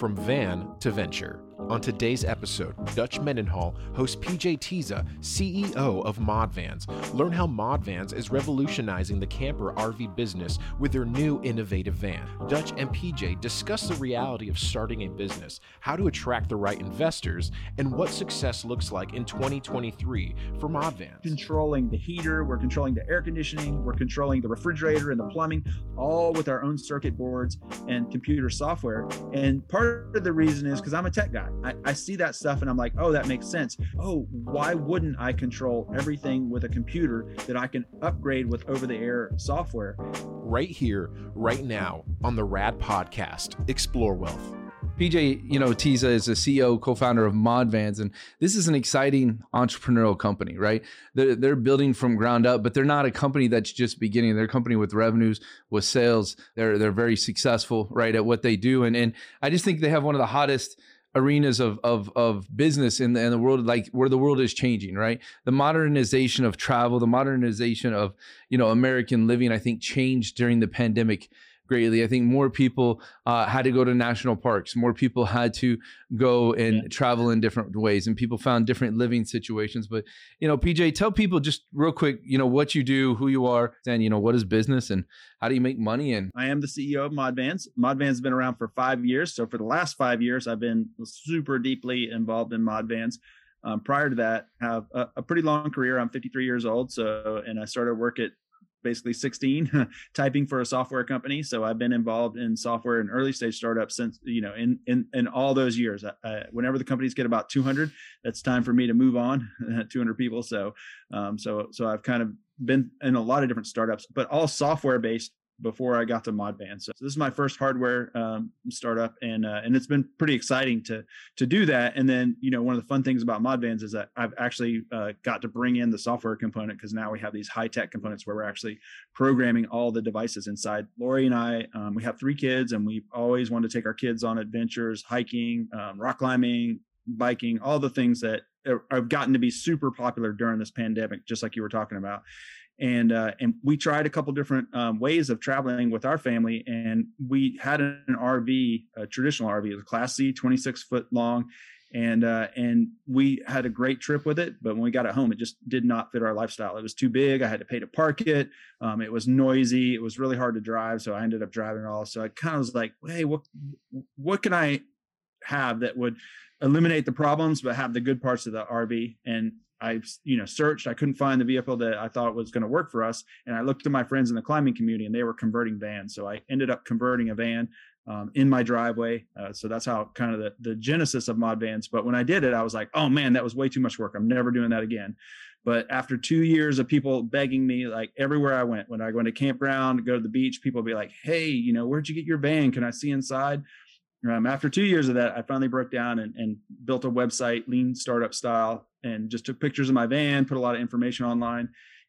from van to venture. On today's episode, Dutch Mendenhall hosts PJ Tezza, CEO of Modvans. Learn how Modvans is revolutionizing the camper RV business with their new innovative van. Dutch and PJ discuss the reality of starting a business, how to attract the right investors, and what success looks like in 2023 for Modvans. Controlling the heater, we're controlling the air conditioning, we're controlling the refrigerator and the plumbing, all with our own circuit boards and computer software. And part of the reason is because I'm a tech guy. I, I see that stuff and I'm like, oh, that makes sense. Oh, why wouldn't I control everything with a computer that I can upgrade with over the air software? Right here, right now, on the RAD podcast, Explore Wealth. PJ, you know, Tezza is a CEO, co-founder of Modvans, and this is an exciting entrepreneurial company, right? They're, they're building from ground up, but they're not a company that's just beginning. They're a company with revenues, with sales. They're they're very successful, right, at what they do, and and I just think they have one of the hottest arenas of of of business in the in the world like where the world is changing right? The modernization of travel the modernization of you know american living i think changed during the pandemic greatly. I think more people uh, had to go to national parks. More people had to go and yeah. travel in different ways, and people found different living situations. But you know, PJ, tell people just real quick, you know, what you do, who you are, and you know, what is business, and how do you make money? And I am the CEO of Modvans. Modvans has been around for five years. So for the last five years, I've been super deeply involved in Modvans. Um, prior to that, have a, a, pretty long career. I'm 53 years old, so and I started work at basically 16 typing for a software company. So i've been involved in software and early stage startups since you know in in, in all those years. Uh, whenever the companies get about 200 it's time for me to move on 200 people. So um, so so i've kind of been in a lot of different startups but all software based before I got to Modvans. So, this is my first hardware um, startup, and uh, and it's been pretty exciting to to do that. And then you know one of the fun things about Modvans is that I've actually uh, got to bring in the software component because now we have these high tech components where we're actually programming all the devices inside. Lori and I, um, we have three kids, and we always want to take our kids on adventures, hiking, um, rock climbing, biking, all the things that have gotten to be super popular during this pandemic, just like you were talking about and uh, and we tried a couple different um, ways of traveling with our family, and we had an RV, a traditional RV, it was a Class C, 26 foot long, and uh, and we had a great trip with it. But when we got it home, it just did not fit our lifestyle. It was too big. I had to pay to park it. Um, it was noisy. It was really hard to drive, so I ended up driving it all. So I kind of was like, hey, what what can I have that would eliminate the problems but have the good parts of the RV? And I, you know, searched. I couldn't find the vehicle that I thought was going to work for us, and I looked to my friends in the climbing community, and they were converting vans. So I ended up converting a van um, in my driveway. Uh, so that's how kind of the, the genesis of mod vans. But when I did it, I was like, oh man, that was way too much work. I'm never doing that again. But after two years of people begging me, like everywhere I went, when I go into campground, go to the beach, people be like, hey, you know, where'd you get your van? Can I see inside? Um, after two years of that, I finally broke down and, and, built a website, lean startup style, and just took pictures of my van, put a lot of information online,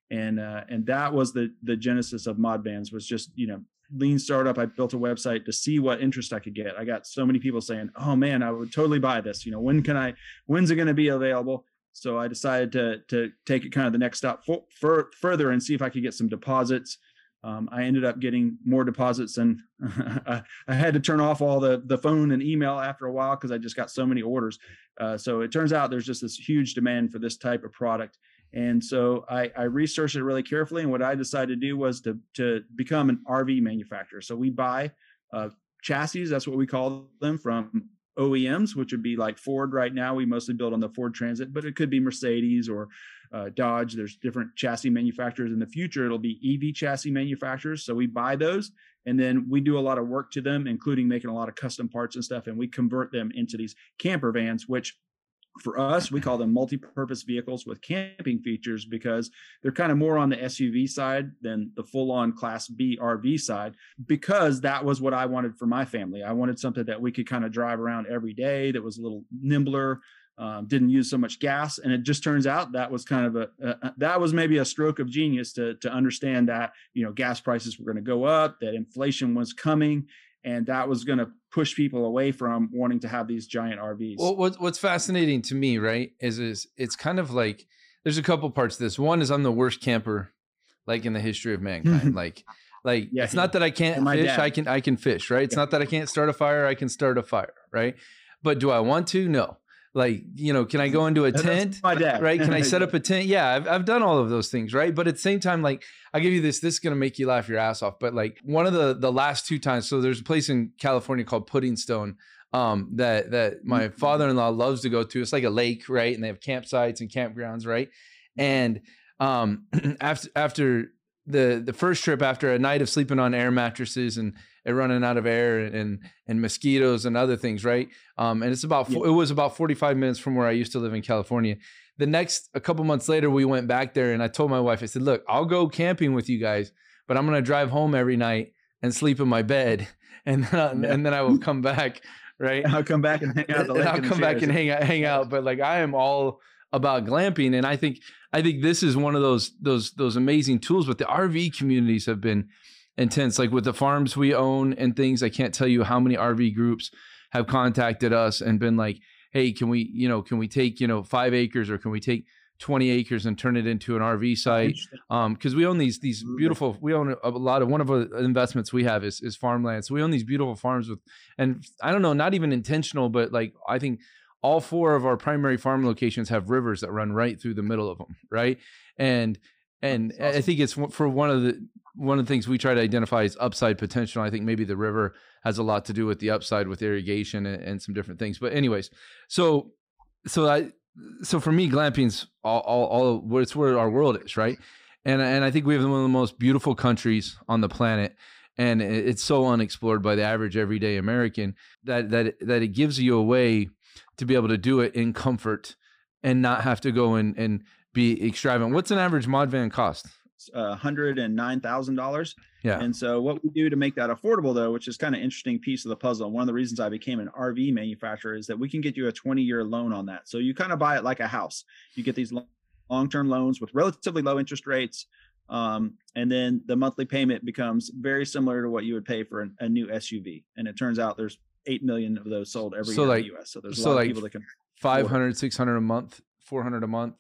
and uh, and that was the the genesis of Mod Vans was just you know lean startup. I built a website to see what interest I could get. I got so many people saying, "Oh man, I would totally buy this." You know, when can I? When's it going to be available? So I decided to to take it kind of the next step for, for, further and see if I could get some deposits um, I ended up getting more deposits and I had to turn off all the the phone and email after a while because I just got so many orders. Uh, so it turns out there's just this huge demand for this type of product. And so I, I, researched it really carefully. And what I decided to do was to, to become an RV manufacturer. So we buy uh, chassis, that's what we call them, from OEMs, which would be like Ford right now. We mostly build on the Ford Transit, but it could be Mercedes or uh, Dodge. There's different chassis manufacturers. In the future, it'll be EV chassis manufacturers. So we buy those and then we do a lot of work to them, including making a lot of custom parts and stuff. And we convert them into these camper vans, which for us, we call them multi-purpose vehicles with camping features because they're kind of more on the SUV side than the full-on Class B RV side. Because that was what I wanted for my family. I wanted something that we could kind of drive around every day that was a little nimbler, um, didn't use so much gas and it just turns out that was kind of a, a, that was maybe a stroke of genius to to understand that you know gas prices were going to go up that inflation was coming and that was going to push people away from wanting to have these giant RVs. Well, what's fascinating to me, right, is is it's kind of like there's a couple parts to this. One is I'm the worst camper like in the history of mankind. like Like Yeah, it's not that I can't fish, dad. I can I can fish, right? It's Yeah. not that I can't start a fire, I can start a fire, right? But do I want to? No. Like, you know, can I go into a tent? my dad. right? Can I set up a tent? Yeah, I've, I've done all of those things, right? But at the same time, like I'll give you this, this is gonna make you laugh your ass off. But like one of the the last two times, so there's a place in California called Puddingstone um that that my Mhm. father-in-law loves to go to. It's like a lake, right? And they have campsites and campgrounds, right? And um after after the the first trip after a night of sleeping on air mattresses and it running out of air and and mosquitoes and other things, right? Um, and it's about fo- it was about 45 minutes from where I used to live in California. The next a couple months later, we went back there, and I told my wife, I said, "Look, I'll go camping with you guys, but I'm gonna drive home every night and sleep in my bed, and then I, Yeah. and then I will come back, right? I'll come back and hang out. the and I'll come back and hang out, hang out. But like I am all about glamping, and I think I think this is one of those those those amazing tools. But the RV communities have been intense, like with the farms we own and things. I can't tell you how many RV groups have contacted us and been like, "Hey, can we, you know, can we take you know five acres or can we take 20 acres and turn it into an RV site?" Interesting. um because we own these these beautiful we own a lot of one of the investments we have is is farmland so we own these beautiful farms with and i don't know not even intentional but like i think all four of our primary farm locations have rivers that run right through the middle of them right and and That's i think it's for one of the one of the things we try to identify is upside potential i think maybe the river has a lot to do with the upside with irrigation and, and some different things but anyways so so i so for me, glamping's all, all, all it's where our world is, right? And and I think we have one of the most beautiful countries on the planet, and it's so unexplored by the average everyday American that that that it gives you a way to be able to do it in comfort and not have to go and and be extravagant. What's an average mod van cost? Uh, hundred and nine thousand dollars. Yeah. And so what we do to make that affordable, though, which is kind of interesting piece of the puzzle. and One of the reasons I became an RV manufacturer is that we can get you a 20 year loan on that. So you kind of buy it like a house. You get these long term loans with relatively low interest rates. Um, and then the monthly payment becomes very similar to what you would pay for an, a new SUV. And it turns out there's 8 million of those sold every So year like- in the US. So there's a so lot like of people that can 500, 600 a month, 400 a month.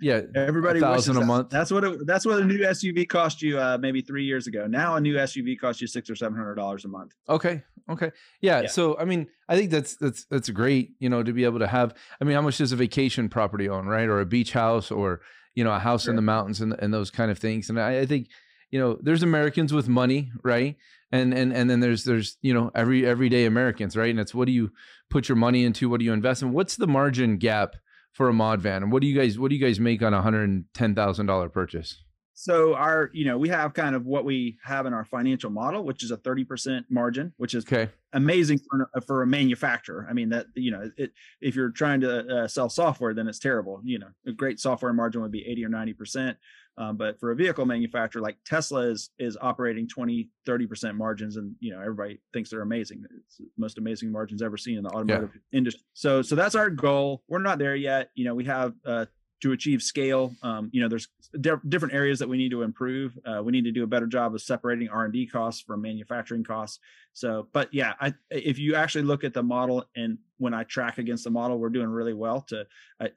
Yeah. Everybody thousand a month. That's what it, that's what a new SUV cost you uh, maybe three years ago. Now a new SUV costs you six or seven hundred dollars a month. Okay. Okay. Yeah, Yeah. So I mean, I think that's that's that's great. You know, to be able to have. I mean, how much does a vacation property own, right? Or a beach house, or you know, a house in the mountains, and and those kind of things. And I, I think, you know, there's Americans with money, right? And and and then there's there's you know every everyday Americans, right? And it's what do you put your money into? What do you invest in? What's the margin gap for a mod van? And what do you guys what do you guys make on a hundred and ten thousand dollar purchase? So our, you know, we have kind of what we have in our financial model, which is a thirty percent margin, which is Okay. amazing for, for a manufacturer. I mean that you know, it, if you're trying to uh, sell software, then it's terrible. You know, a great software margin would be eighty or ninety percent. Um, but for a vehicle manufacturer like Tesla is is operating 20, 30 percent margins, and you know everybody thinks they're amazing. It's the most amazing margins ever seen in the automotive industry. So so that's our goal. We're not there yet. You know, we have uh, to achieve scale. Um, you know, there's di- different areas that we need to improve. Uh, we need to do a better job of separating R and D costs from manufacturing costs. So, but yeah, I, if you actually look at the model and when I track against the model, we're doing really well. To,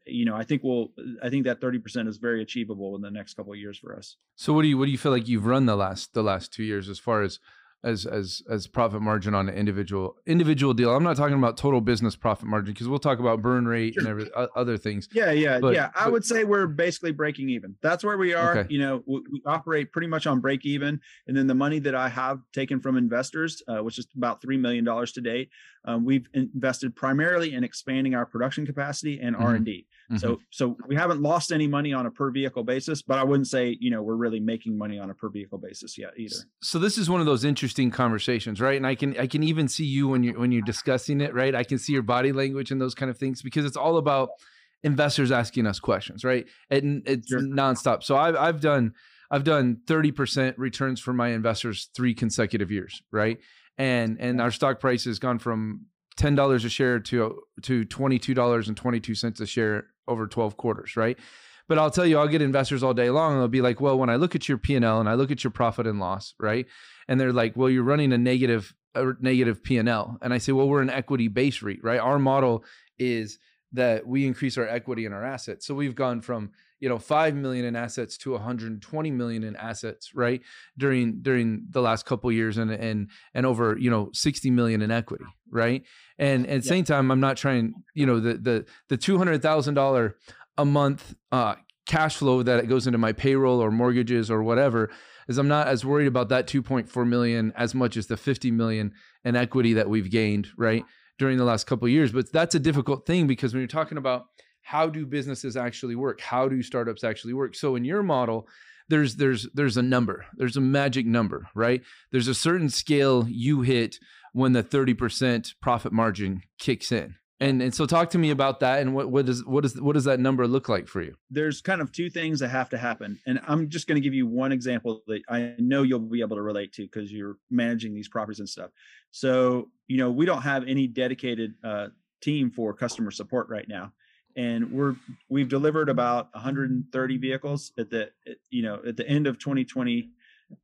you know, I think we'll, I think that thirty percent is very achievable in the next couple of years for us. So what do you what do you feel like you've run the last the last two years as far as as as as profit margin on an individual individual deal? I'm not talking about total business profit margin because we'll talk about burn rate and every, o- other things. Yeah, yeah, But- yeah. I but- would say we're basically breaking even. That's where we are. Okay. You know, we, we operate pretty much on break even, and then the money that I have taken from investors, uh, which is about three million dollars to date, um, we've invested primarily in expanding our production capacity and Mhm. R and D. Mm-hmm. So, so we haven't lost any money on a per vehicle basis, but I wouldn't say you know we're really making money on a per vehicle basis yet either. So this is one of those interesting conversations, right? And I can I can even see you when you're when you're discussing it, right? I can see your body language and those kind of things because it's all about investors asking us questions, right? And it's Sure. nonstop. So I've I've done I've done 30% returns for my investors three consecutive years, right? And and our stock price has gone from ten dollars a share to to twenty two dollars and twenty two cents a share over twelve quarters, right? But I'll tell you, I'll get investors all day long. And they'll be like, "Well, when I look at your P and L and I look at your profit and loss, right?" And they're like, "Well, you're running a negative a negative P and L." And I say, "Well, we're an equity base REIT, right? Our model is that we increase our equity in our assets. So we've gone from you know 5 million in assets to 120 million in assets right during during the last couple years and and and over you know 60 million in equity right and at the same time i'm not trying you know the the the $200000 a month uh cash flow that it goes into my payroll or mortgages or whatever is i'm not as worried about that 2.4 million as much as the 50 million in equity that we've gained right during the last couple years. But that's a difficult thing because when you're talking about how do businesses actually work how do startups actually work? So in your model there's there's there's a number. There's a magic number right? There's a certain scale you hit when the 30% profit margin kicks in and and so talk to me about that and what what does what does what does that number look like for you? There's kind of two things that have to happen. And i'm just going to give you one example that i know you'll be able to relate to because you're managing these properties and stuff. So you know we don't have any dedicated uh, team for customer support right now. And we're we've delivered about 130 vehicles at the you know at the end of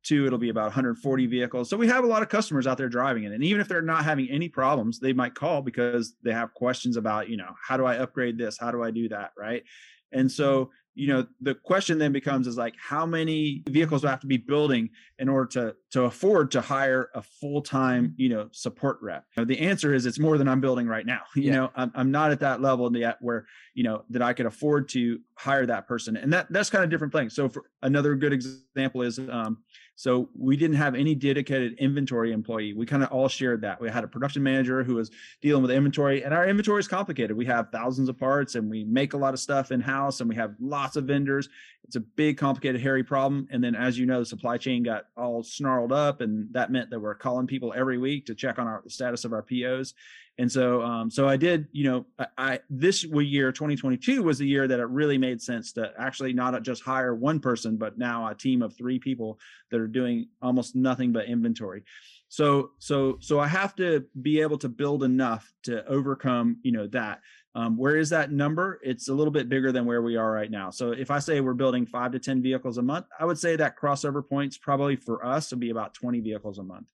2022 it'll be about 140 vehicles. So we have a lot of customers out there driving it. And even if they're not having any problems they might call because they have questions about you know how do i upgrade this? How do i do that? Right? And so you know the question then becomes is like how many vehicles do I have to be building in order to to afford to hire a full-time you know support rep? You know, the answer is it's more than i'm building right now you yeah. know? I'm, I'm not at that level yet where you know that i could afford to hire that person. And that that's kind of different thing so for another good example is um so we didn't have any dedicated inventory employee. We kind of all shared that. We had a production manager who was dealing with inventory, and our inventory is complicated. We have thousands of parts and we make a lot of stuff in house and we have lots of vendors. It's a big, complicated, hairy problem. And then, as you know, the supply chain got all snarled up, and that meant that we're calling people every week to check on our the status of our POs. And so, um, so I did, you know, I, I this year, 2022 was the year that it really made sense to actually not just hire one person, but now a team of three people that are doing almost nothing but inventory. So, so, so I have to be able to build enough to overcome, you know, that. Um, where is that number? It's a little bit bigger than where we are right now. So if I say we're building five to 10 vehicles a month, I would say that crossover points probably for us would be about 20 vehicles a month.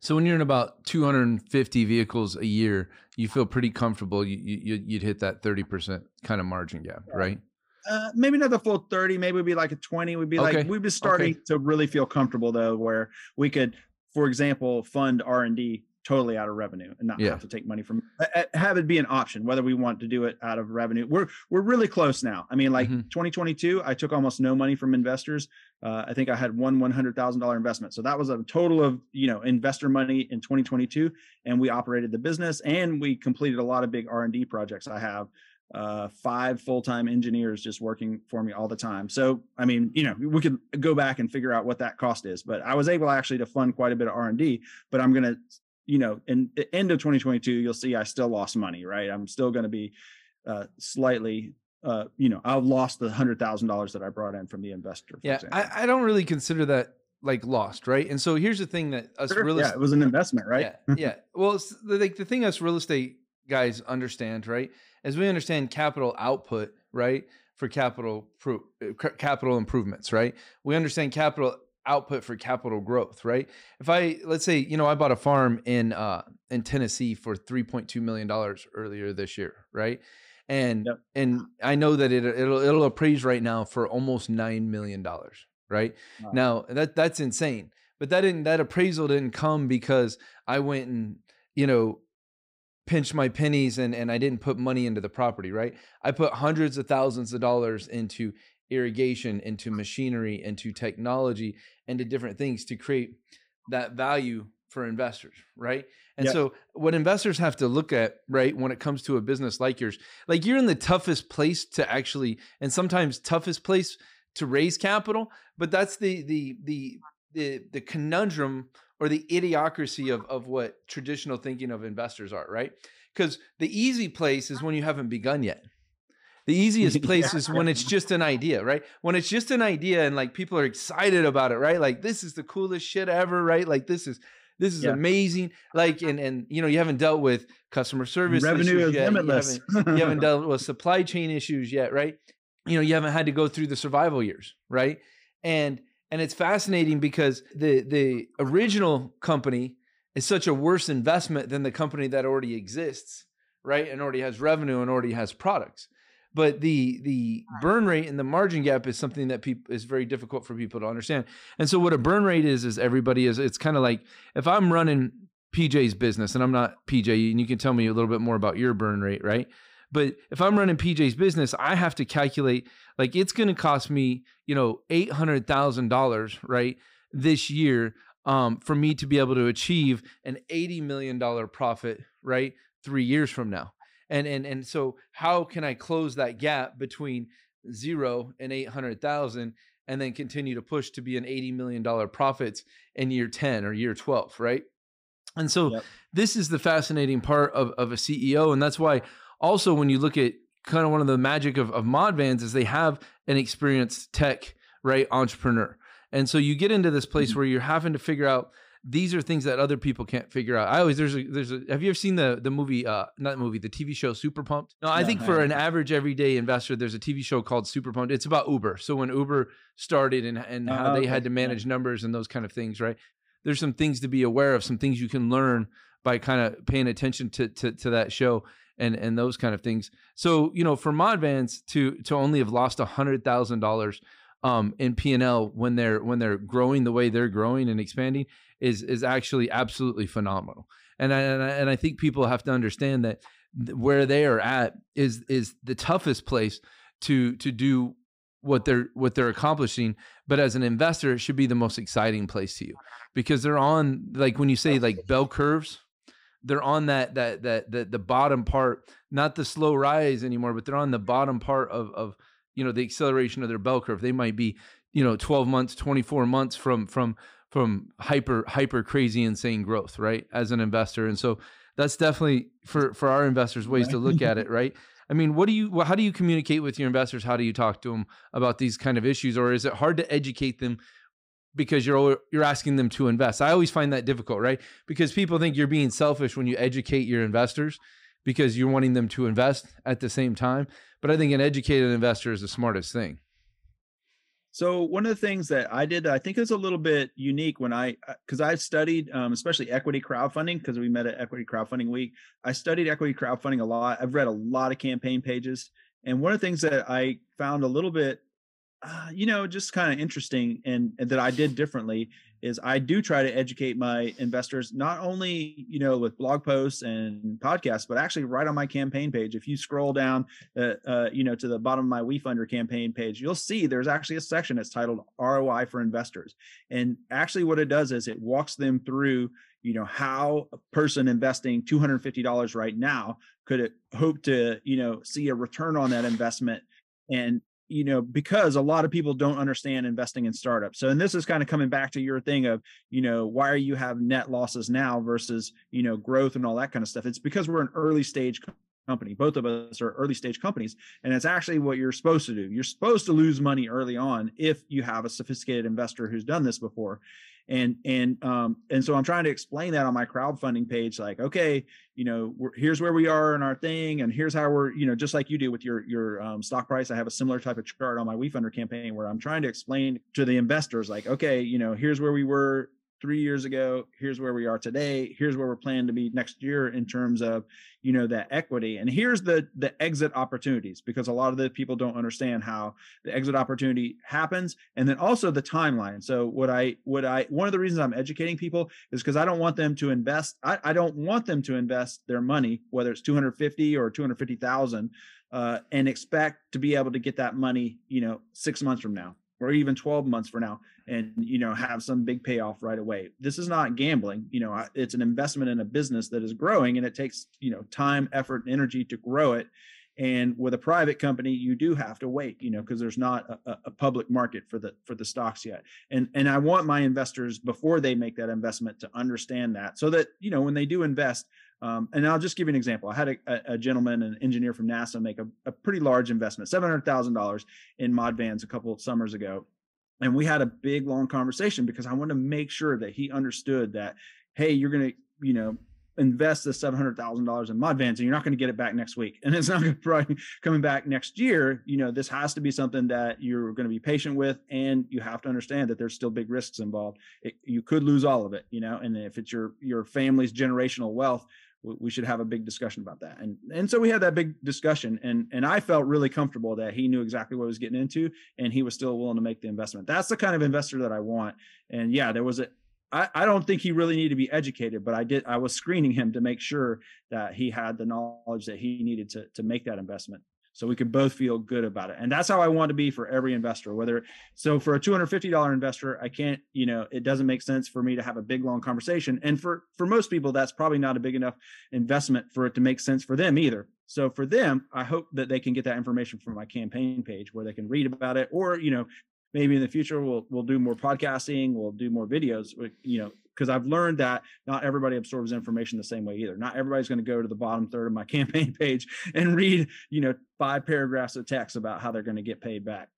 So when you're in about 250 vehicles a year, you feel pretty comfortable. You, you would hit that 30% kind of margin gap, right? Uh, maybe not the full 30. Maybe it'd be like a 20. We'd be okay. like we'd be starting okay. to really feel comfortable though, where we could, for example, fund R and D totally out of revenue and not yeah. have to take money from have it be an option whether we want to do it out of revenue we're we're really close now i mean like mm-hmm. 2022 i took almost no money from investors uh, i think i had one $100000 investment so that was a total of you know investor money in 2022 and we operated the business and we completed a lot of big r&d projects i have uh, five full-time engineers just working for me all the time. So, I mean, you know, we could go back and figure out what that cost is, but I was able actually to fund quite a bit of R and D. But I'm going to you know, in the end of 2022, you'll see I still lost money, right? I'm still going to be uh, slightly, uh, you know, I've lost the hundred thousand dollars that I brought in from the investor. yeah, I, I, don't really consider that like lost, right? And so here's the thing that us sure, real yeah, it was an investment, right? Yeah, yeah. Well, like the thing us real estate guys understand, right? As we understand capital output, right? For capital pro- uh, capital improvements, right? We understand capital output for capital growth, right? If I let's say, you know, I bought a farm in uh in Tennessee for 3.2 million dollars earlier this year, right? And yep. and I know that it it'll it'll appraise right now for almost 9 million dollars, right? Wow. Now, that that's insane. But that didn't that appraisal didn't come because I went and, you know, pinched my pennies and and I didn't put money into the property, right? I put hundreds of thousands of dollars into irrigation, into machinery, into technology, into different things to create that value for investors, right? And yep. so what investors have to look at, right, when it comes to a business like yours, like you're in the toughest place to actually and sometimes toughest place to raise capital, but that's the the the the the conundrum or the idiocracy of of what traditional thinking of investors are, right? Because the easy place is when you haven't begun yet. The easiest place yeah. is when it's just an idea, right? When it's just an idea and like people are excited about it, right? Like this is the coolest shit ever, right? Like this is this is yeah. amazing. Like and and you know you haven't dealt with customer service revenue is yet. limitless. You haven't, you haven't dealt with supply chain issues yet, right? You know you haven't had to go through the survival years, right? And and it's fascinating because the the original company is such a worse investment than the company that already exists, right? And already has revenue and already has products. But the the burn rate and the margin gap is something that people is very difficult for people to understand. And so what a burn rate is is everybody is it's kind of like if I'm running PJ's business and I'm not PJ and you can tell me a little bit more about your burn rate, right? But if I'm running PJ's business, I have to calculate like it's going to cost me, you know, $800,000, right? This year um, for me to be able to achieve an $80 million profit, right? 3 years from now and and and so how can i close that gap between zero and 800000 and then continue to push to be an 80 million dollar profits in year 10 or year 12 right and so yep. this is the fascinating part of, of a ceo and that's why also when you look at kind of one of the magic of, of modvans is they have an experienced tech right entrepreneur and so you get into this place mm-hmm. where you're having to figure out these are things that other people can't figure out. I always there's a there's a have you ever seen the the movie uh not the movie the TV show Super Pumped? No, I think for an average everyday investor, there's a TV show called Super Pumped. It's about Uber. So when Uber started and and how they had to manage numbers and those kind of things, right? There's some things to be aware of, some things you can learn by kind of paying attention to to to that show and and those kind of things. So you know, for Modvans to to only have lost a hundred thousand dollars um, in P and L when they're when they're growing the way they're growing and expanding is is actually absolutely phenomenal. And I, and I, and I think people have to understand that where they are at is is the toughest place to to do what they're what they're accomplishing. But as an investor it should be the most exciting place to you because they're on like when you say like bell curves they're on that that that the, the bottom part not the slow rise anymore but they're on the bottom part of of you know the acceleration of their bell curve. They might be you know 12 months 24 months from from from hyper hyper crazy insane growth right as an investor. And so that's definitely for for our investors ways to look at it right. i mean what do you how do you communicate with your investors? How do you talk to them about these kind of issues? Or is it hard to educate them because you're you're asking them to invest? I always find that difficult right? Because people think you're being selfish when you educate your investors because you're wanting them to invest at the same time. But i think an educated investor is the smartest thing so one of the things that I did, I think is a little bit unique when I, because uh, I've studied, um, especially equity crowdfunding, because we met at Equity Crowdfunding Week. I studied equity crowdfunding a lot. I've read a lot of campaign pages, and one of the things that I found a little bit, uh, you know, just kind of interesting, and, and that I did differently is I do try to educate my investors not only you know with blog posts and podcasts, but actually right on my campaign page. If you scroll down, uh, uh, you know, to the bottom of my WeFunder campaign page, you'll see there's actually a section that's titled ROI for investors, and actually what it does is it walks them through you know how a person investing $250 right now could hope to you know see a return on that investment and you know because a lot of people don't understand investing in startups. So and this is kind of coming back to your thing of you know why are you have net losses now versus you know growth and all that kind of stuff. It's because we're an early stage company. Both of us are early stage companies and it's actually what you're supposed to do. You're supposed to lose money early on if you have a sophisticated investor who's done this before. And and um and so i'm trying to explain that on my crowdfunding page like okay you know here's where we are in our thing and here's how we're you know just like you do with your your um, stock price. I have a similar type of chart on my wefunder campaign where i'm trying to explain to the investors like okay you know here's where we were three years ago here's where we are today here's where we're planning to be next year in terms of you know that equity. And here's the the exit opportunities because a lot of the people don't understand how the exit opportunity happens and then also the timeline. So what i what i one of the reasons i'm educating people is because i don't want them to invest I, I don't want them to invest their money whether it's 250 or 250000 uh, and expect to be able to get that money you know six months from now or even 12 months for now and you know have some big payoff right away. This is not gambling you know it's an investment in a business that is growing and it takes you know time effort and energy to grow it and with a private company you do have to wait you know because there's not a, a, public market for the for the stocks yet and and i want my investors before they make that investment to understand that so that you know when they do invest um, and I'll just give you an example. I had a, a gentleman, an engineer from NASA, make a, a pretty large investment, seven hundred thousand dollars in Modvans a couple of summers ago, and we had a big long conversation because I wanted to make sure that he understood that, hey, you're going to, you know, invest the seven hundred thousand dollars in Modvans, and you're not going to get it back next week, and it's not be coming back next year. You know, this has to be something that you're going to be patient with, and you have to understand that there's still big risks involved. It, you could lose all of it, you know, and if it's your your family's generational wealth, we should have a big discussion about that. And and so we had that big discussion and and I felt really comfortable that he knew exactly what he was getting into and he was still willing to make the investment. That's the kind of investor that I want. And yeah, there was a I, I don't think he really needed to be educated, but I did I was screening him to make sure that he had the knowledge that he needed to to make that investment so we could both feel good about it. And that's how i want to be for every investor whether so for a $250 investor i can't you know it doesn't make sense for me to have a big long conversation. And for for most people that's probably not a big enough investment for it to make sense for them either. So for them i hope that they can get that information from my campaign page where they can read about it or you know maybe in the future we'll we'll do more podcasting we'll do more videos you know because I've learned that not everybody absorbs information the same way either. Not everybody's going to go to the bottom third of my campaign page and read, you know, five paragraphs of text about how they're going to get paid back.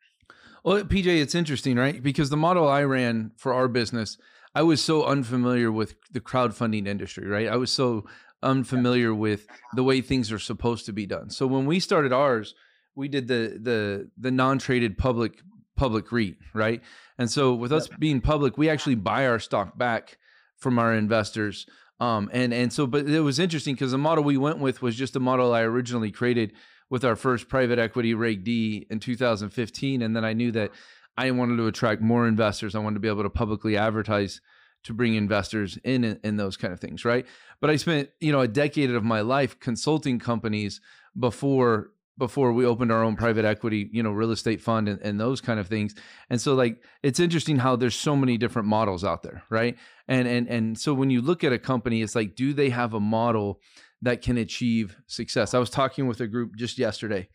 Well, PJ, it's interesting, right? Because the model I ran for our business, I was so unfamiliar with the crowdfunding industry, right? I was so unfamiliar with the way things are supposed to be done. So when we started ours, we did the the the non-traded public public REIT, right? And so with us being public, we actually buy our stock back from our investors. Um, and and so, but it was interesting because the model we went with was just a model I originally created with our first private equity Reg D in 2015, and then I knew that I wanted to attract more investors. I wanted to be able to publicly advertise to bring investors in in those kind of things, right? But I spent you know a decade of my life consulting companies before before we opened our own private equity, you know, real estate fund and, and those kind of things. And so like it's interesting how there's so many different models out there, right? And and and so when you look at a company, it's like, do they have a model that can achieve success? I was talking with a group just yesterday.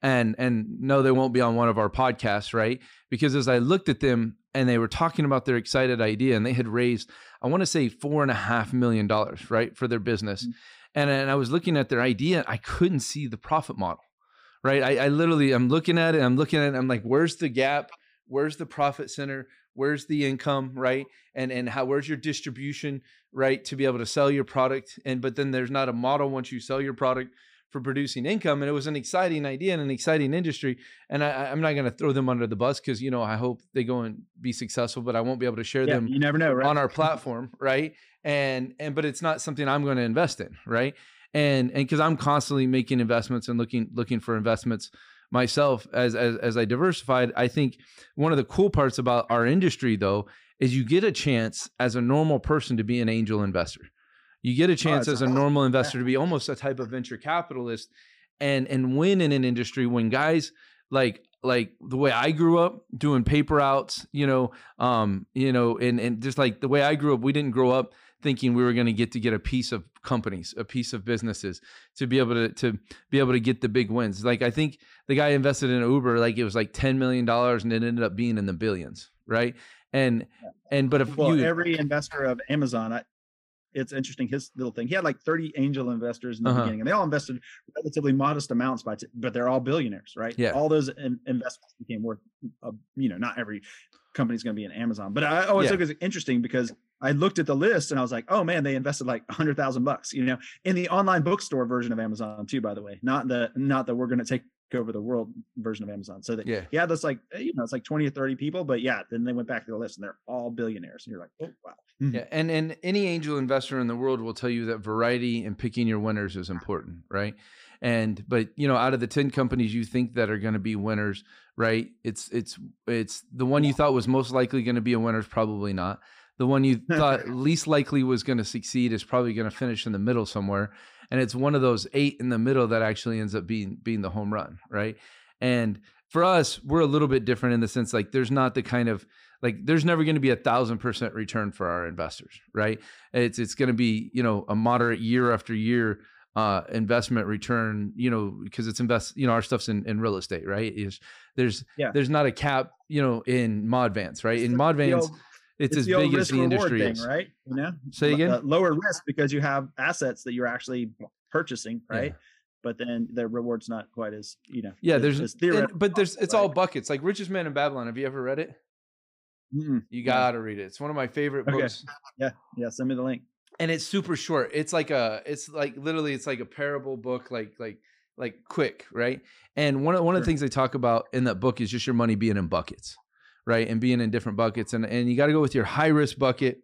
And and no, they won't be on one of our podcasts, right? Because as I looked at them and they were talking about their excited idea and they had raised, I want to say four and a half million dollars, right, for their business. Mm-hmm. And, and I was looking at their idea, I couldn't see the profit model right? I, I literally I'm looking at it, I'm looking at it, I'm like, where's the gap? Where's the profit center? Where's the income, right? And and how where's your distribution, right? To be able to sell your product. And but then there's not a model once you sell your product for producing income. And it was an exciting idea and an exciting industry. And I, am not going to throw them under the bus because you know I hope they go and be successful, but I won't be able to share yeah, them. You never know, right? on our platform, right? And and but it's not something I'm going to invest in, right? And and because I'm constantly making investments and looking looking for investments myself as, as as I diversified. I think one of the cool parts about our industry though is you get a chance as a normal person to be an angel investor. You get a oh, chance oh, as a normal investor to be almost a type of venture capitalist and and win in an industry when guys like like the way I grew up doing paper outs, you know, um, you know, and and just like the way I grew up, we didn't grow up thinking we were going to get to get a piece of companies, a piece of businesses to be able to to be able to get the big wins. Like I think the guy invested in Uber, like it was like ten million dollars, and it ended up being in the billions, right? And and but if well, you every investor of Amazon, I, it's interesting his little thing. He had like 30 angel investors in the uh-huh. beginning, and they all invested relatively modest amounts, by t- but they're all billionaires, right? Yeah. All those in- investments became worth, uh, you know, not every company's going to be an Amazon, but I always yeah. think it's interesting because I looked at the list and I was like, oh man, they invested like a hundred thousand bucks, you know, in the online bookstore version of Amazon too, by the way, not the, not that we're going to take over the world version of Amazon. So that, yeah, yeah, that's like, eh, you know, it's like 20 or 30 people, but yeah, then they went back to the list and they're all billionaires. And you're like, oh, wow. Hmm. Yeah. And, and any angel investor in the world will tell you that variety and picking your winners is important. Right. And, but you know, out of the 10 companies you think that are going to be winners, right. It's, it's, it's the one you thought was most likely going to be a winner is probably not the one you thought least likely was going to succeed is probably going to finish in the middle somewhere. And it's one of those eight in the middle that actually ends up being being the home run, right? And for us, we're a little bit different in the sense like there's not the kind of like there's never going to be a thousand percent return for our investors, right? It's it's going to be you know a moderate year after year uh, investment return, you know, because it's invest, you know, our stuff's in, in real estate, right? Is there's yeah. there's not a cap, you know, in Modvans, right? In Modvans, it's, it's as big as the industry thing, is, right? You know, say again, uh, lower risk because you have assets that you're actually purchasing, right? Yeah. But then the reward's not quite as you know. Yeah, there's, as and, but there's it's right? all buckets. Like Richest Man in Babylon. Have you ever read it? Mm-mm. You gotta yeah. read it. It's one of my favorite okay. books. Yeah, yeah. Send me the link. And it's super short. It's like a, it's like literally, it's like a parable book, like like like quick, right? And one of one sure. of the things they talk about in that book is just your money being in buckets right? And being in different buckets. And and you got to go with your high risk bucket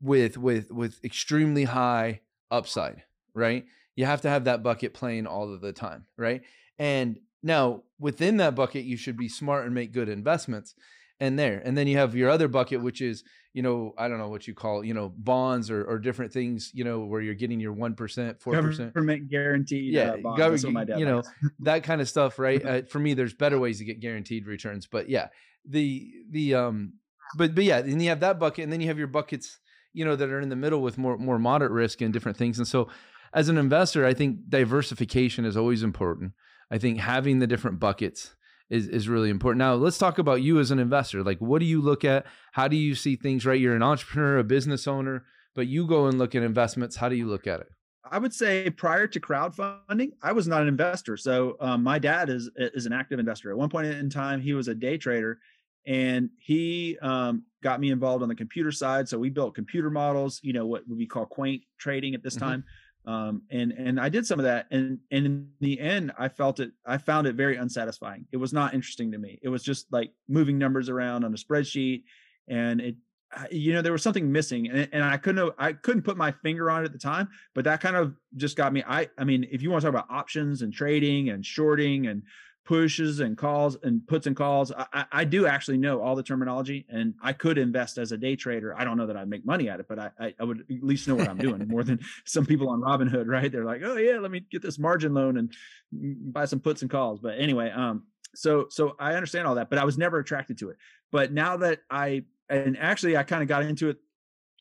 with with with extremely high upside, right? You have to have that bucket playing all of the time, right? And now within that bucket, you should be smart and make good investments and there. And then you have your other bucket, which is, you know, I don't know what you call, you know, bonds or, or different things, you know, where you're getting your 1%, 4%. Government guaranteed. Yeah. Uh, bonds. gov- my dad you know, that kind of stuff, right? Uh, for me, there's better ways to get guaranteed returns, but yeah, the, the, um, but, but yeah, and you have that bucket and then you have your buckets, you know, that are in the middle with more, more moderate risk and different things. And so as an investor, I think diversification is always important. I think having the different buckets is, is really important. Now, let's talk about you as an investor. Like, what do you look at? How do you see things, right? You're an entrepreneur, a business owner, but you go and look at investments. How do you look at it? I would say prior to crowdfunding, I was not an investor. So um, my dad is is an active investor. At one point in time, he was a day trader, and he um, got me involved on the computer side. So we built computer models. You know what we call quant trading at this Mhm. time, um, and and I did some of that. And and in the end, I felt it. I found it very unsatisfying. It was not interesting to me. It was just like moving numbers around on a spreadsheet, and it. You know, there was something missing, and, and I couldn't. I couldn't put my finger on it at the time but that kind of just got me i i mean if you want to talk about options and trading and shorting and pushes and calls and puts and calls. I, I do actually know all the terminology and i could invest as a day trader. I don't know that i'd make money at it but i i, would at least know what i'm doing more than some people on robinhood right? They're like oh yeah let me get this margin loan and buy some puts and calls. But anyway um so so i understand all that but i was never attracted to it. But now that i and actually i kind of got into it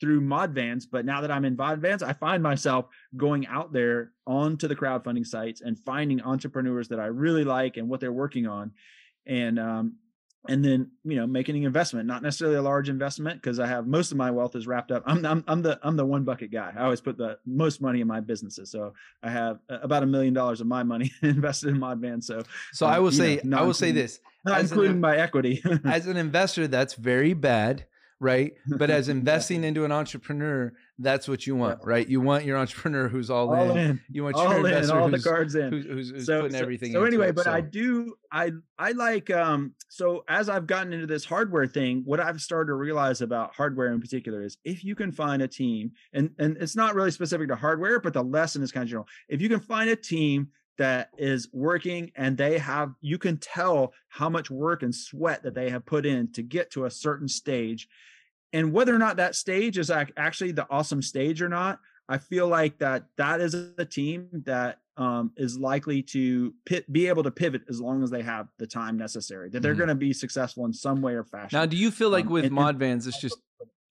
through mod vans but now that i'm in mod vans i find myself going out there onto the crowdfunding sites and finding entrepreneurs that i really like and what they're working on. And um and then you know making an investment not necessarily a large investment because i have most of my wealth is wrapped up. I'm, I'm i'm the i'm the one bucket guy. I always put the most money in my businesses so i have about a million dollars of my money invested in mod vans so So Uh, I will you know, say, I will say this. not As an- including my equity. as an investor, that's very bad, right? But as investing into an entrepreneur, that's what you want, right? You want your entrepreneur who's all, all in. in You want all your in investor all the who's, cards in who's, who's, who's so, putting so- everything so anyway it, but i do i i like um so as i've gotten into this hardware thing what i've started to realize about hardware in particular is if you can find a team and and it's not really specific to hardware but the lesson is kind of general if you can find a team that is working and they have you can tell how much work and sweat that they have put in to get to a certain stage and whether or not that stage is ac- actually the awesome stage or not i feel like that that is a team that um, is likely to pit, be able to pivot as long as they have the time necessary that they're Mhm. going to be successful in some way or fashion Now, do you feel like Um, with and- mod vans, it's just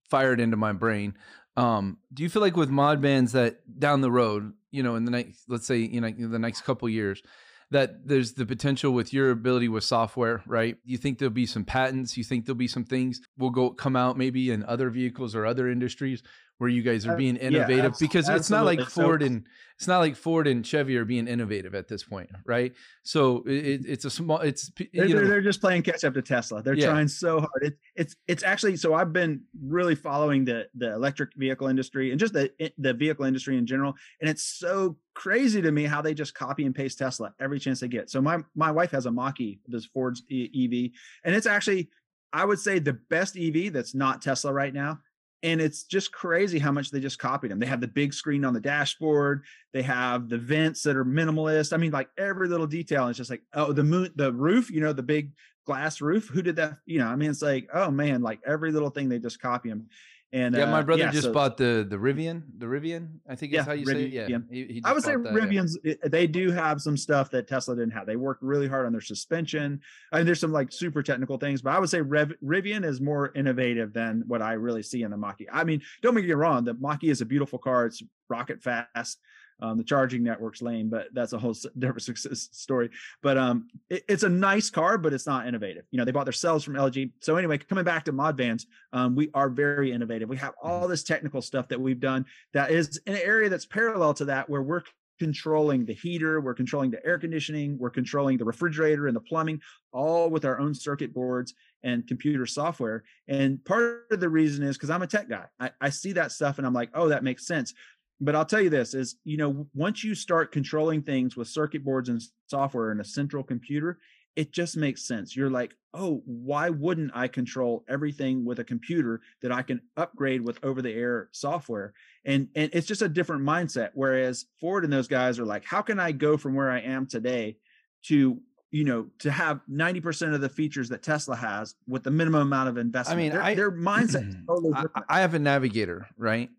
fired into my brain? Um, do you feel like with mod vans that down the road, you know, in the next, let's say, you know, in the next couple years, that there's the potential with your ability with software, right? You think there'll be some patents? You think there'll be some things will go come out maybe in other vehicles or other industries where you guys are Uh, being yeah, innovative? abs- because it's not like absolutely. So- Ford and it's not like Ford and Chevy are being innovative at this point, right? So it, it- it's a small, it's they're, you they're, they're just playing catch up to Tesla. They're Yeah. trying so hard. It, it's it's actually so I've been really following the the electric vehicle industry and just the the vehicle industry in general, and it's so crazy to me how they just copy and paste Tesla every chance they get. So my my wife has a Mach-E, this Ford's EV, and it's actually I would say the best EV that's not Tesla right now. And it's just crazy how much they just copied them. They have the big screen on the dashboard. They have the vents that are minimalist. I mean, like every little detail. It's just like, oh, the moon, the roof, you know, the big glass roof. Who did that? You know, I mean, it's like, oh man, like every little thing they just copy them. And yeah, my uh, brother just so- bought the the Rivian, the Rivian, I think is Yeah, how you say it. Yeah, Rivian. he, he I would say that. Rivians, it- they do have some stuff that Tesla didn't have. They worked really hard on their suspension. I mean, there's some like super technical things, but I would say Rev- Rivian is more innovative than what I really see in the Mach-E. I mean, don't make me wrong. The Mach-E is a beautiful car. It's rocket fast. Um, the charging network's lame, but that's a whole different success story. But um, it- it's a nice car, but it's not innovative. You know, they bought their cells from LG. So anyway, coming back to mod vans, um, we are very innovative. We have all this technical stuff that we've done that is an area that's parallel to that, where we're controlling the heater, we're controlling the air conditioning, we're controlling the refrigerator and the plumbing, all with our own circuit boards and computer software. And part of the reason is because I'm a tech guy. I, I see that stuff and I'm like, oh, that makes sense. But I'll tell you this is, you know, once you start controlling things with circuit boards and software in a central computer, it just makes sense. You're like, oh, why wouldn't I control everything with a computer that I can upgrade with over the air software? And and it's just a different mindset. Whereas Ford and those guys are like, how can I go from where I am today to you know to have 90% of the features that Tesla has with the minimum amount of investment. I mean, their, I, their mindset is totally different. I, I have a navigator, right?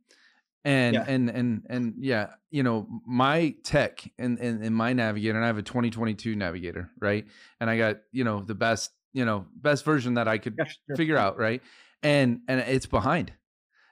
And yeah. and and and yeah you know my tech and and in, in, my navigator and i have a 2022 navigator right and i got you know the best you know best version that i could yeah, sure. figure out right and and it's behind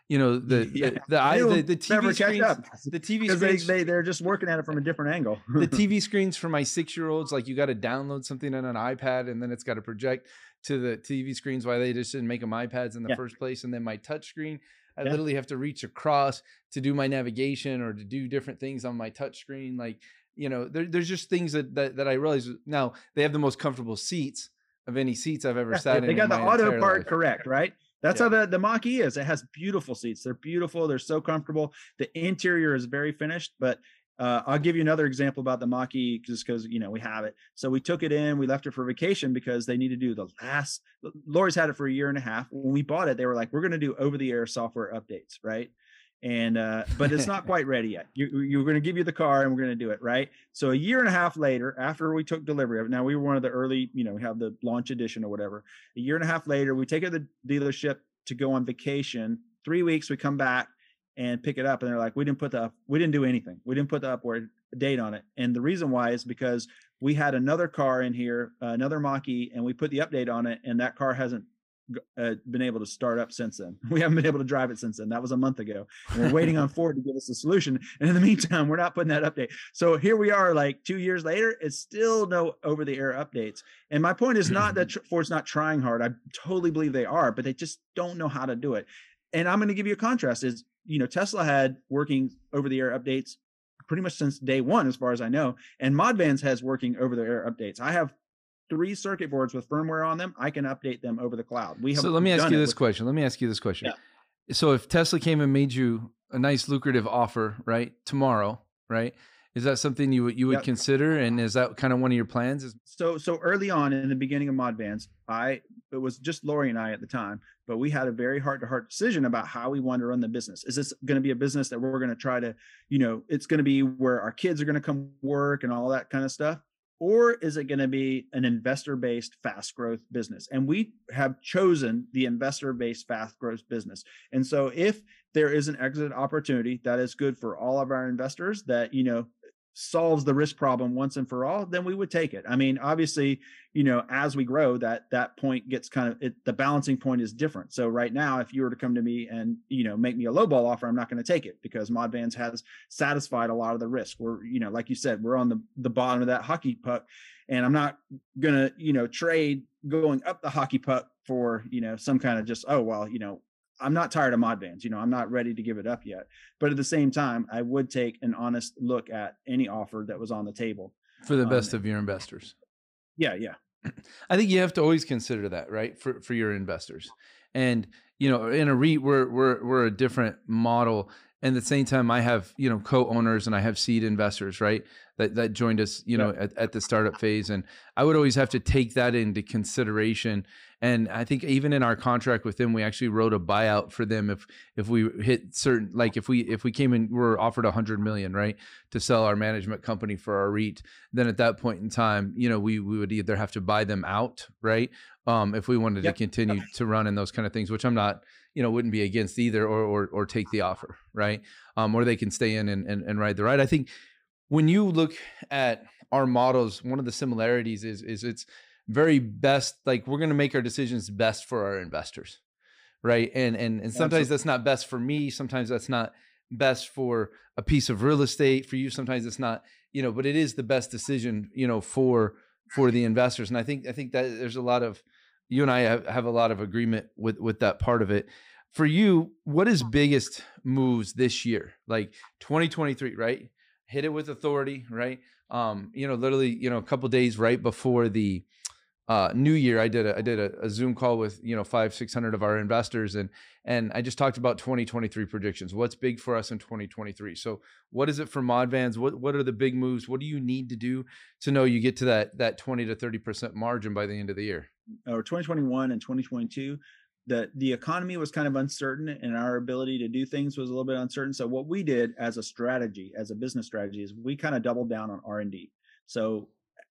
you know the yeah. the, the, I, the, the tv screens the tv screens they, they they're just working at it from a different angle the tv screens for my six year olds like you got to download something on an ipad and then it's got to project to the tv screens why they just didn't make them ipads in the first place and then my touch screen I yeah. literally have to reach across to do my navigation or to do different things on my touch screen. Like, you know, there, there's just things that, that, that I realize now they have the most comfortable seats of any seats I've ever yeah, sat they in. They got the auto part life. correct, right? That's yeah. how the, the Mach E is. It has beautiful seats. They're beautiful. They're so comfortable. The interior is very finished, but uh, I'll give you another example about the Mach-E just because you know we have it. So we took it in, we left it for vacation because they need to do the last. Lori's had it for a year and a half. When we bought it, they were like, "We're going to do over-the-air software updates, right?" And uh, but it's not quite ready yet. You, you're going to give you the car, and we're going to do it, right? So a year and a half later, after we took delivery of it, now we were one of the early, you know, we have the launch edition or whatever. A year and a half later, we take it to the dealership to go on vacation. Three weeks, we come back and pick it up and they're like we didn't put the we didn't do anything. We didn't put the upward date on it. And the reason why is because we had another car in here uh, another Mach-E and we put the update on it and that car hasn't uh, been able to start up since then. We haven't been able to drive it since then. That was a month ago and we're waiting on ford to give us a solution and in the meantime we're not putting that update. So here we are like two years later it's still no over the air updates. And my point is not that ford's not trying hard. I totally believe they are but they just don't know how to do it. And i'm going to give you a contrast is you know, Tesla had working over the air updates pretty much since day one, as far as I know. And Modvans has working over the air updates. I have three circuit boards with firmware on them. I can update them over the cloud. We have so let me ask you this question. Let me ask you this question. Yeah. So if Tesla came and made you a nice lucrative offer, right, tomorrow, right? Is that something you would you would yep. consider, and is that kind of one of your plans? So so early on in the beginning of Modvans, I it was just Lori and I at the time, but we had a very heart to heart decision about how we want to run the business. Is this going to be a business that we're going to try to, you know, it's going to be where our kids are going to come work and all that kind of stuff, or is it going to be an investor based fast growth business? And we have chosen the investor based fast growth business. And so if there is an exit opportunity that is good for all of our investors that you know solves the risk problem once and for all then we would take it. I mean obviously you know as we grow that that point gets kind of it, the balancing point is different. So right now if you were to come to me and you know make me a low ball offer i'm not going to take it because modvans has satisfied a lot of the risk. We're you know like you said we're on the the bottom of that hockey puck and i'm not going to you know trade going up the hockey puck for you know some kind of just oh well you know I'm not tired of Modvans. You know, I'm not ready to give it up yet. But at the same time, I would take an honest look at any offer that was on the table for the um, best um, of your investors. Yeah, yeah. I think you have to always consider that, right? For for your investors. And you know, in a REIT, we're we're we're a different model. And at the same time, I have you know co-owners and I have seed investors, right? That that joined us, you know, at, at the startup phase. And I would always have to take that into consideration and I think even in our contract with them, we actually wrote a buyout for them if if we hit certain like if we if we came in we're offered a hundred million right to sell our management company for our REIT, then at that point in time, you know, we we would either have to buy them out, right? Um, if we wanted yep. to continue to run in those kind of things, which I'm not, you know, wouldn't be against either, or or or take the offer, right? Um, or they can stay in and and, and ride the ride. I think when you look at our models, one of the similarities is is it's very best like we're going to make our decisions best for our investors right and and and sometimes Absolutely. that's not best for me sometimes that's not best for a piece of real estate for you sometimes it's not you know but it is the best decision you know for for the investors and i think i think that there's a lot of you and i have, have a lot of agreement with with that part of it. For you what is biggest moves this year? Like 2023 right? Hit it with authority right? Um you know literally you know a couple days right before the uh, New Year, I did a I did a, a, Zoom call with you know five six hundred of our investors, and and I just talked about 2023 predictions. What's big for us in 2023? So what is it for Modvans? What what are the big moves? What do you need to do to know you get to that that 20 to 30 percent margin by the end of the year? Or 2021 and 2022, that the economy was kind of uncertain and our ability to do things was a little bit uncertain. So what we did as a strategy, as a business strategy, is we kind of doubled down on R and D. So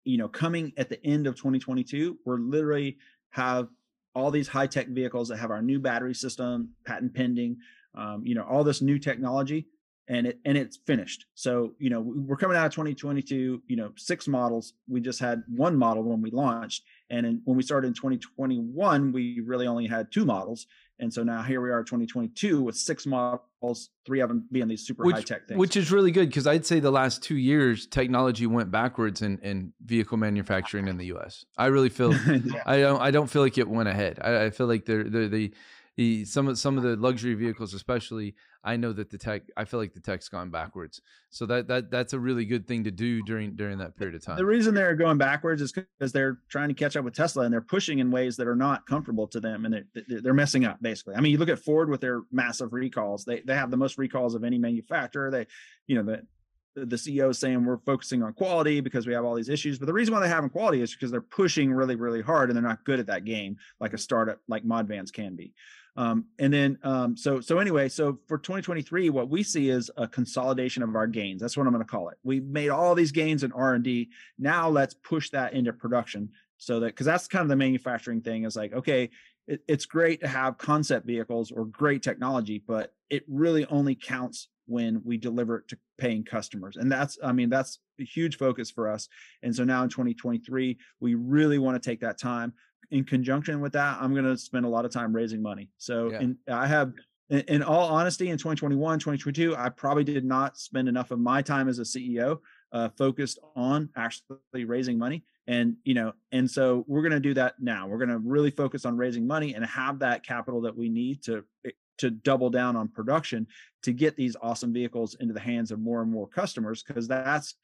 you know, coming at the end of 2022, we're literally have all these high tech vehicles that have our new battery system, patent pending, um, you know, all this new technology, and it and it's finished. So you know, we're coming out of 2022. You know, six models. We just had one model when we launched, and in, when we started in 2021, we really only had two models. And so now here we are, 2022, with six models, three of them being these super which, high tech things. Which is really good because I'd say the last two years, technology went backwards in, in vehicle manufacturing in the U.S. I really feel yeah. I don't I don't feel like it went ahead. I, I feel like they're, they're, the the some of some of the luxury vehicles, especially, I know that the tech. I feel like the tech's gone backwards. So that that that's a really good thing to do during during that period of time. The reason they're going backwards is because they're trying to catch up with Tesla and they're pushing in ways that are not comfortable to them, and they're they're messing up basically. I mean, you look at Ford with their massive recalls. They they have the most recalls of any manufacturer. They, you know, the the CEO is saying we're focusing on quality because we have all these issues. But the reason why they haven't quality is because they're pushing really, really hard and they're not good at that game like a startup like Modvans can be. Um, and then um, so so anyway, so for 2023, what we see is a consolidation of our gains. That's what I'm going to call it. We've made all these gains in R&D. Now let's push that into production so that because that's kind of the manufacturing thing is like okay, it, it's great to have concept vehicles or great technology, but it really only counts when we deliver it to paying customers. And that's, I mean, that's a huge focus for us. And so now in 2023, we really want to take that time in conjunction with that, I'm going to spend a lot of time raising money. So yeah. in, I have, in, in, all honesty, in 2021, 2022, I probably did not spend enough of my time as a CEO uh, focused on actually raising money. And, you know, and so we're going to do that now. We're going to really focus on raising money and have that capital that we need to eh, to double down on production to get these awesome vehicles into the hands of more and more customers because that's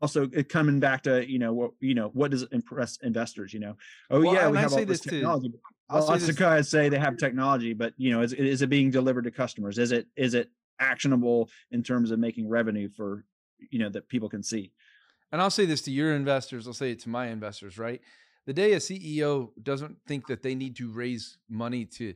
also coming back to you know what you know what does impress investors you know? Oh well, yeah we have all this technology too. lots of guys say they have technology but you know is, is it being delivered to customers? Is it is it actionable in terms of making revenue for you know that people can see? And i'll say this to your investors i'll say it to my investors right? The day a ceo doesn't think that they need to raise money to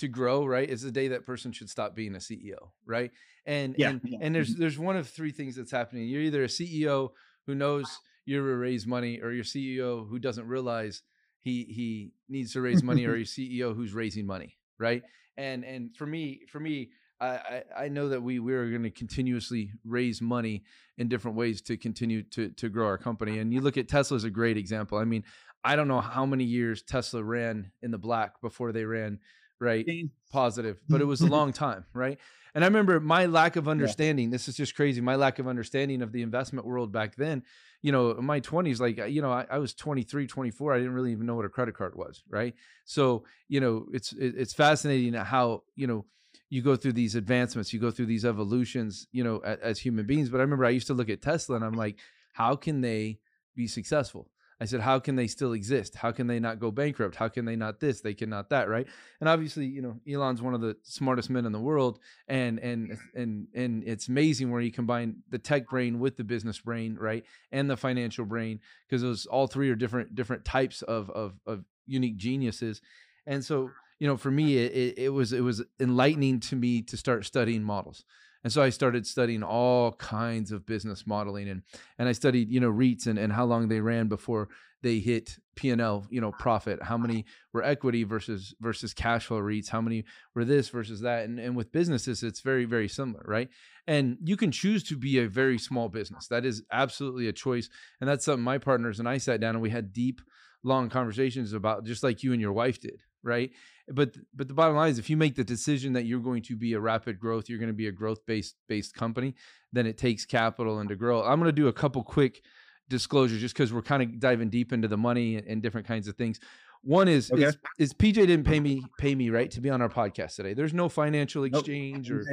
to grow right is the day that person should stop being a ceo right and yeah, and, yeah. and there's mm-hmm. there's one of three things that's happening you're either a ceo who knows you're to raise money or your ceo who doesn't realize he he needs to raise money or your ceo who's raising money right and and for me for me I, I know that we we are going to continuously raise money in different ways to continue to to grow our company. And you look at Tesla as a great example. I mean, I don't know how many years Tesla ran in the black before they ran right? Positive, but it was a long time, right? And I remember my lack of understanding. Yeah. This is just crazy. My lack of understanding of the investment world back then. You know, in my 20s, like, you know, I, I, was 23, 24. I didn't really even know what a credit card was, right? So, you know, it's it's fascinating how, you know, you go through these advancements, you go through these evolutions, you know, as, as human beings. But I remember I used to look at Tesla and I'm like, how can they be successful? I said, how can they still exist? How can they not go bankrupt? How can they not this? They cannot that, right? And obviously, you know, Elon's one of the smartest men in the world, and and and and it's amazing where he combined the tech brain with the business brain, right, and the financial brain, because those all three are different different types of of of unique geniuses, and so you know, for me, it, it was it was enlightening to me to start studying models. And so I started studying all kinds of business modeling and and I studied, you know, REITs and, and how long they ran before they hit P&L, you know, profit. How many were equity versus versus cash flow REITs? How many were this versus that? And and with businesses, it's very, very similar, right? And you can choose to be a very small business. That is absolutely a choice. And that's something my partners and I sat down and we had deep, long conversations about, just like you and your wife did, right? But but the bottom line is if you make the decision that you're going to be a rapid growth you're going to be a growth based based company then it takes capital and to grow. I'm going to do a couple quick disclosures just because we're kind of diving deep into the money and, and different kinds of things. One is, okay. is, is pj didn't pay me pay me right to be on our podcast today. There's no financial exchange nope. or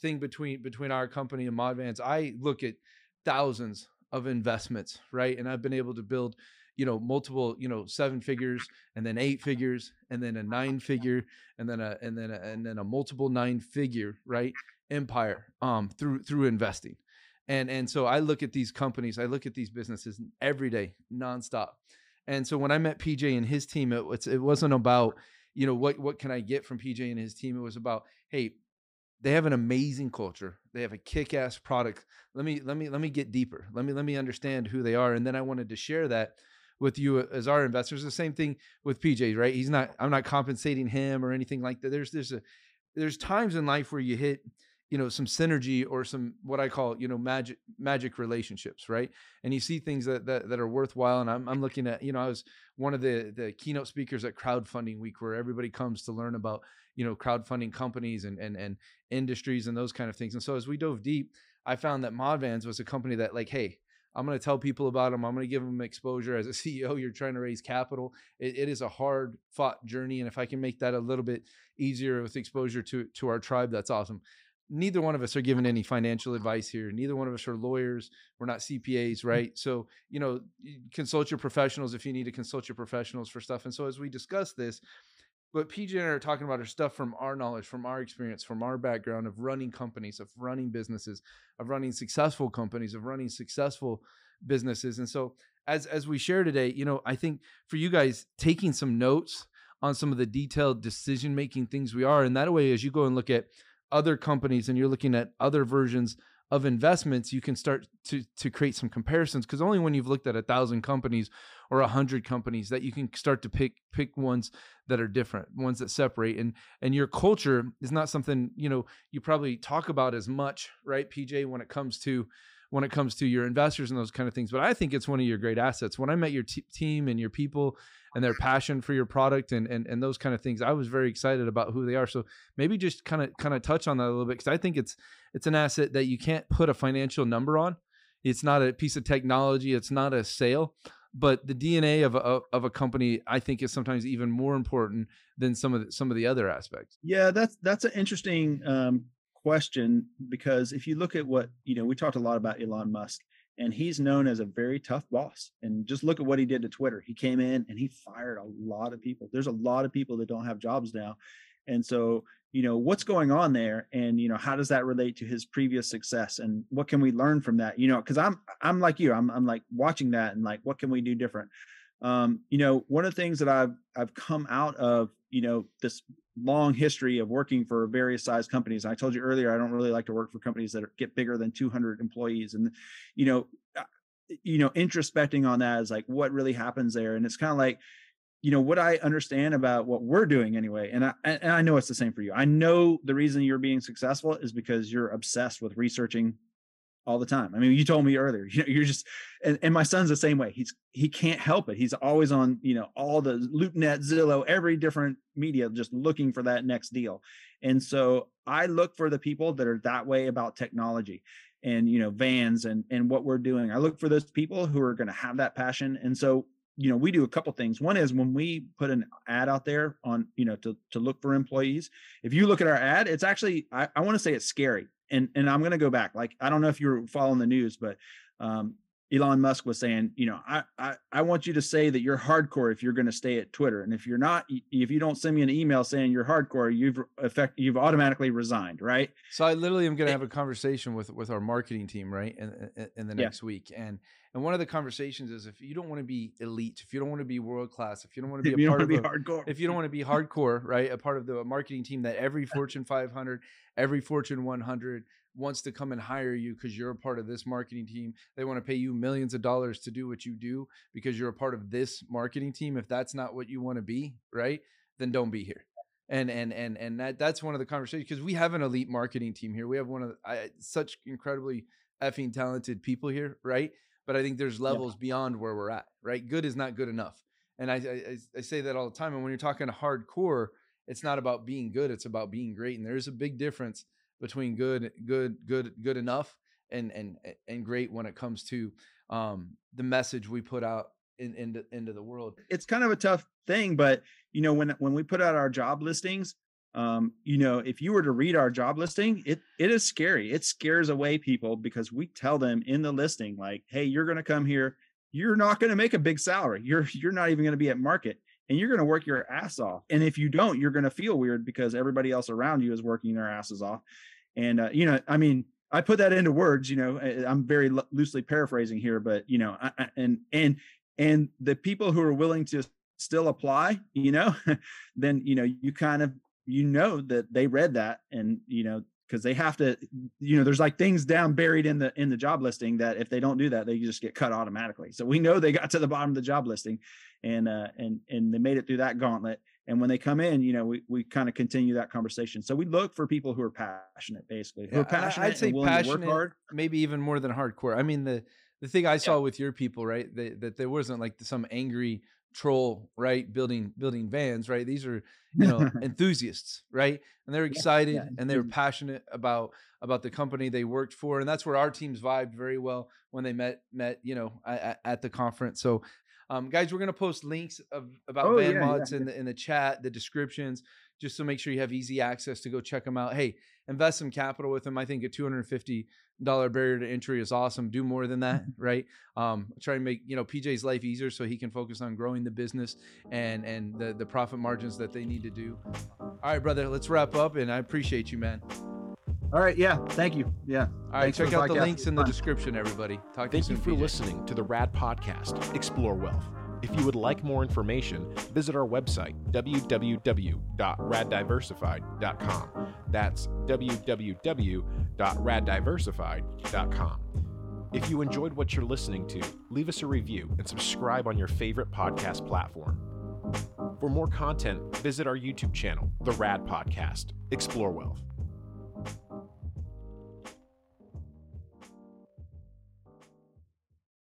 thing between between our company and modvans i look at thousands of investments right and i've been able to build you know multiple you know seven figures and then eight figures and then a nine figure and then a and then a, and then a multiple nine figure right empire um through through investing. And and so i look at these companies i look at these businesses every day nonstop. And so when i met pj and his team it, was, it wasn't about you know what what can i get from pj and his team? It was about hey they have an amazing culture. They have a kick-ass product. Let me let me let me get deeper. Let me let me understand who they are. And then i wanted to share that with you as our investors the same thing with pj right? He's not i'm not compensating him or anything like that. There's there's a there's times in life where you hit you know some synergy or some what i call you know magic magic relationships right? And you see things that that, that are worthwhile. And I'm, I'm looking at you know i was one of the the keynote speakers at crowdfunding week where everybody comes to learn about you know crowdfunding companies and and and industries and those kind of things. And so as we dove deep i found that modvans was a company that like hey I'm going to tell people about them. I'm going to give them exposure. As a CEO, you're trying to raise capital. It, it is a hard fought journey, and if I can make that a little bit easier with exposure to to our tribe, that's awesome neither one of us are giving any financial advice here. Neither one of us are lawyers. We're not CPAs, mm. right? So, you know, consult your professionals if you need to consult your professionals for stuff. And so, as we discuss this, what PJ and I are talking about are stuff from our knowledge, from our experience, from our background of running companies, of running businesses, of running successful companies, of running successful businesses. And so, as as we share today, you know, I think for you guys taking some notes on some of the detailed decision making things we are, and that way, as you go and look at other companies and you're looking at other versions of investments, you can start to to create some comparisons because only when you've looked at a thousand companies or a hundred companies that you can start to pick pick ones that are different, ones that separate. And and your culture is not something you know you probably talk about as much, right, PJ, when it comes to when it comes to your investors and those kind of things. But I think it's one of your great assets. When I met your t- team and your people and their passion for your product and, and and those kind of things, I was very excited about who they are. So maybe just kind of kind of touch on that a little bit because I think it's it's an asset that you can't put a financial number on. It's not a piece of technology. It's not a sale. But the DNA of a, of a company, I think, is sometimes even more important than some of the, some of the other aspects. Yeah, that's that's an interesting um, question because if you look at what you know we talked a lot about elon musk and he's known as a very tough boss. And just look at what he did to twitter. He came in and he fired a lot of people. There's a lot of people that don't have jobs now. And so you know what's going on there? And you know how does that relate to his previous success? And what can we learn from that? You know because i'm i'm like you. I'm, I'm like watching that and like what can we do different? Um, you know one of the things that i've i've come out of you know this long history of working for various size companies. I told you earlier, I don't really like to work for companies that are, get bigger than 200 employees. And, you know, uh, you know, introspecting on that is like what really happens there. And it's kind of like, you know, what I understand about what we're doing anyway. And I, and I know it's the same for you. I know the reason you're being successful is because you're obsessed with researching all the time. I mean, you told me earlier, you know, you're just, and, and my son's the same way. He's, he can't help it. He's always on, you know, all the LoopNet, Zillow, every different media, just looking for that next deal. And so I look for the people that are that way about technology and, you know, vans and, and what we're doing. I look for those people who are going to have that passion. And so, you know, we do a couple things. One is when we put an ad out there on, you know, to, to look for employees, if you look at our ad, it's actually, I, I want to say it's scary and and I'm going to go back. Like I don't know if you're following the news, but um, Elon Musk was saying, you know, I, I I want you to say that you're hardcore if you're going to stay at Twitter, and if you're not, if you don't send me an email saying you're hardcore, you've effect you've automatically resigned, right? So I literally am going to have a conversation with with our marketing team, right, in in, in the next yeah. week, and and one of the conversations is if you don't want to be elite, if you don't want to be world class, if you don't want to be a part of a, hardcore, if you don't want to be hardcore, right, a part of the marketing team that every Fortune 500, every Fortune 100 wants to come and hire you because you're a part of this marketing team. They want to pay you millions of dollars to do what you do because you're a part of this marketing team. If that's not what you want to be, right? Then don't be here. And and and and that that's one of the conversations because we have an elite marketing team here. We have one of the, I, such incredibly effing talented people here, right? But I think there's levels yeah. beyond where we're at, right? Good is not good enough. And I, I I say that all the time. And when you're talking hardcore, it's not about being good; it's about being great. And there's a big difference between good, good, good, good enough and and and great when it comes to um, the message we put out in, into into the world. It's kind of a tough thing, but you know when when we put out our job listings, um, you know if you were to read our job listing, it it is scary. It scares away people because we tell them in the listing like, hey, you're going to come here you're not going to make a big salary. You're you're not even going to be at market and you're going to work your ass off. And if you don't, you're going to feel weird because everybody else around you is working their asses off. And uh, you know, I mean, I put that into words. You know, I'm very lo- loosely paraphrasing here, but you know, I, and and and the people who are willing to still apply, you know, then you know you kind of you know that they read that and you know because they have to you know there's like things down buried in the in the job listing that if they don't do that they just get cut automatically. So we know they got to the bottom of the job listing and uh and and they made it through that gauntlet. And when they come in you know we, we kind of continue that conversation. So we look for people who are passionate basically who are passionate I'd say passionate, to work hard. maybe even more than hardcore. I mean, the the thing I saw with your people, right, they, that there wasn't like some angry troll, right, building building vans, right. These are you know enthusiasts, right, and they're excited yeah, and they were enthusiasts. passionate about about the company they worked for, and that's where our teams vibed very well when they met met you know at, at the conference. So. Um, guys, we're gonna post links of about Oh, van yeah, yeah, mods in the in the chat, the descriptions, just to make sure you have easy access to go check them out. Hey, invest some capital with them. I think at two hundred fifty dollar barrier to entry is awesome. Do more than that, right? Um, try and make you know PJ's life easier so he can focus on growing the business and and the the profit margins that they need to do. All right, brother, let's wrap up. And I appreciate you, man. all right yeah thank you yeah All right, Thanks check the out the podcast. links in the description, everybody. Talk to you. Thank you you for PJ. listening to the RAD podcast, Explore Wealth. If you would like more information, visit our website, www.raddiversified.com. That's www.raddiversified.com. If you enjoyed what you're listening to, leave us a review and subscribe on your favorite podcast platform. For more content, visit our YouTube channel, The Rad Podcast, Explore Wealth.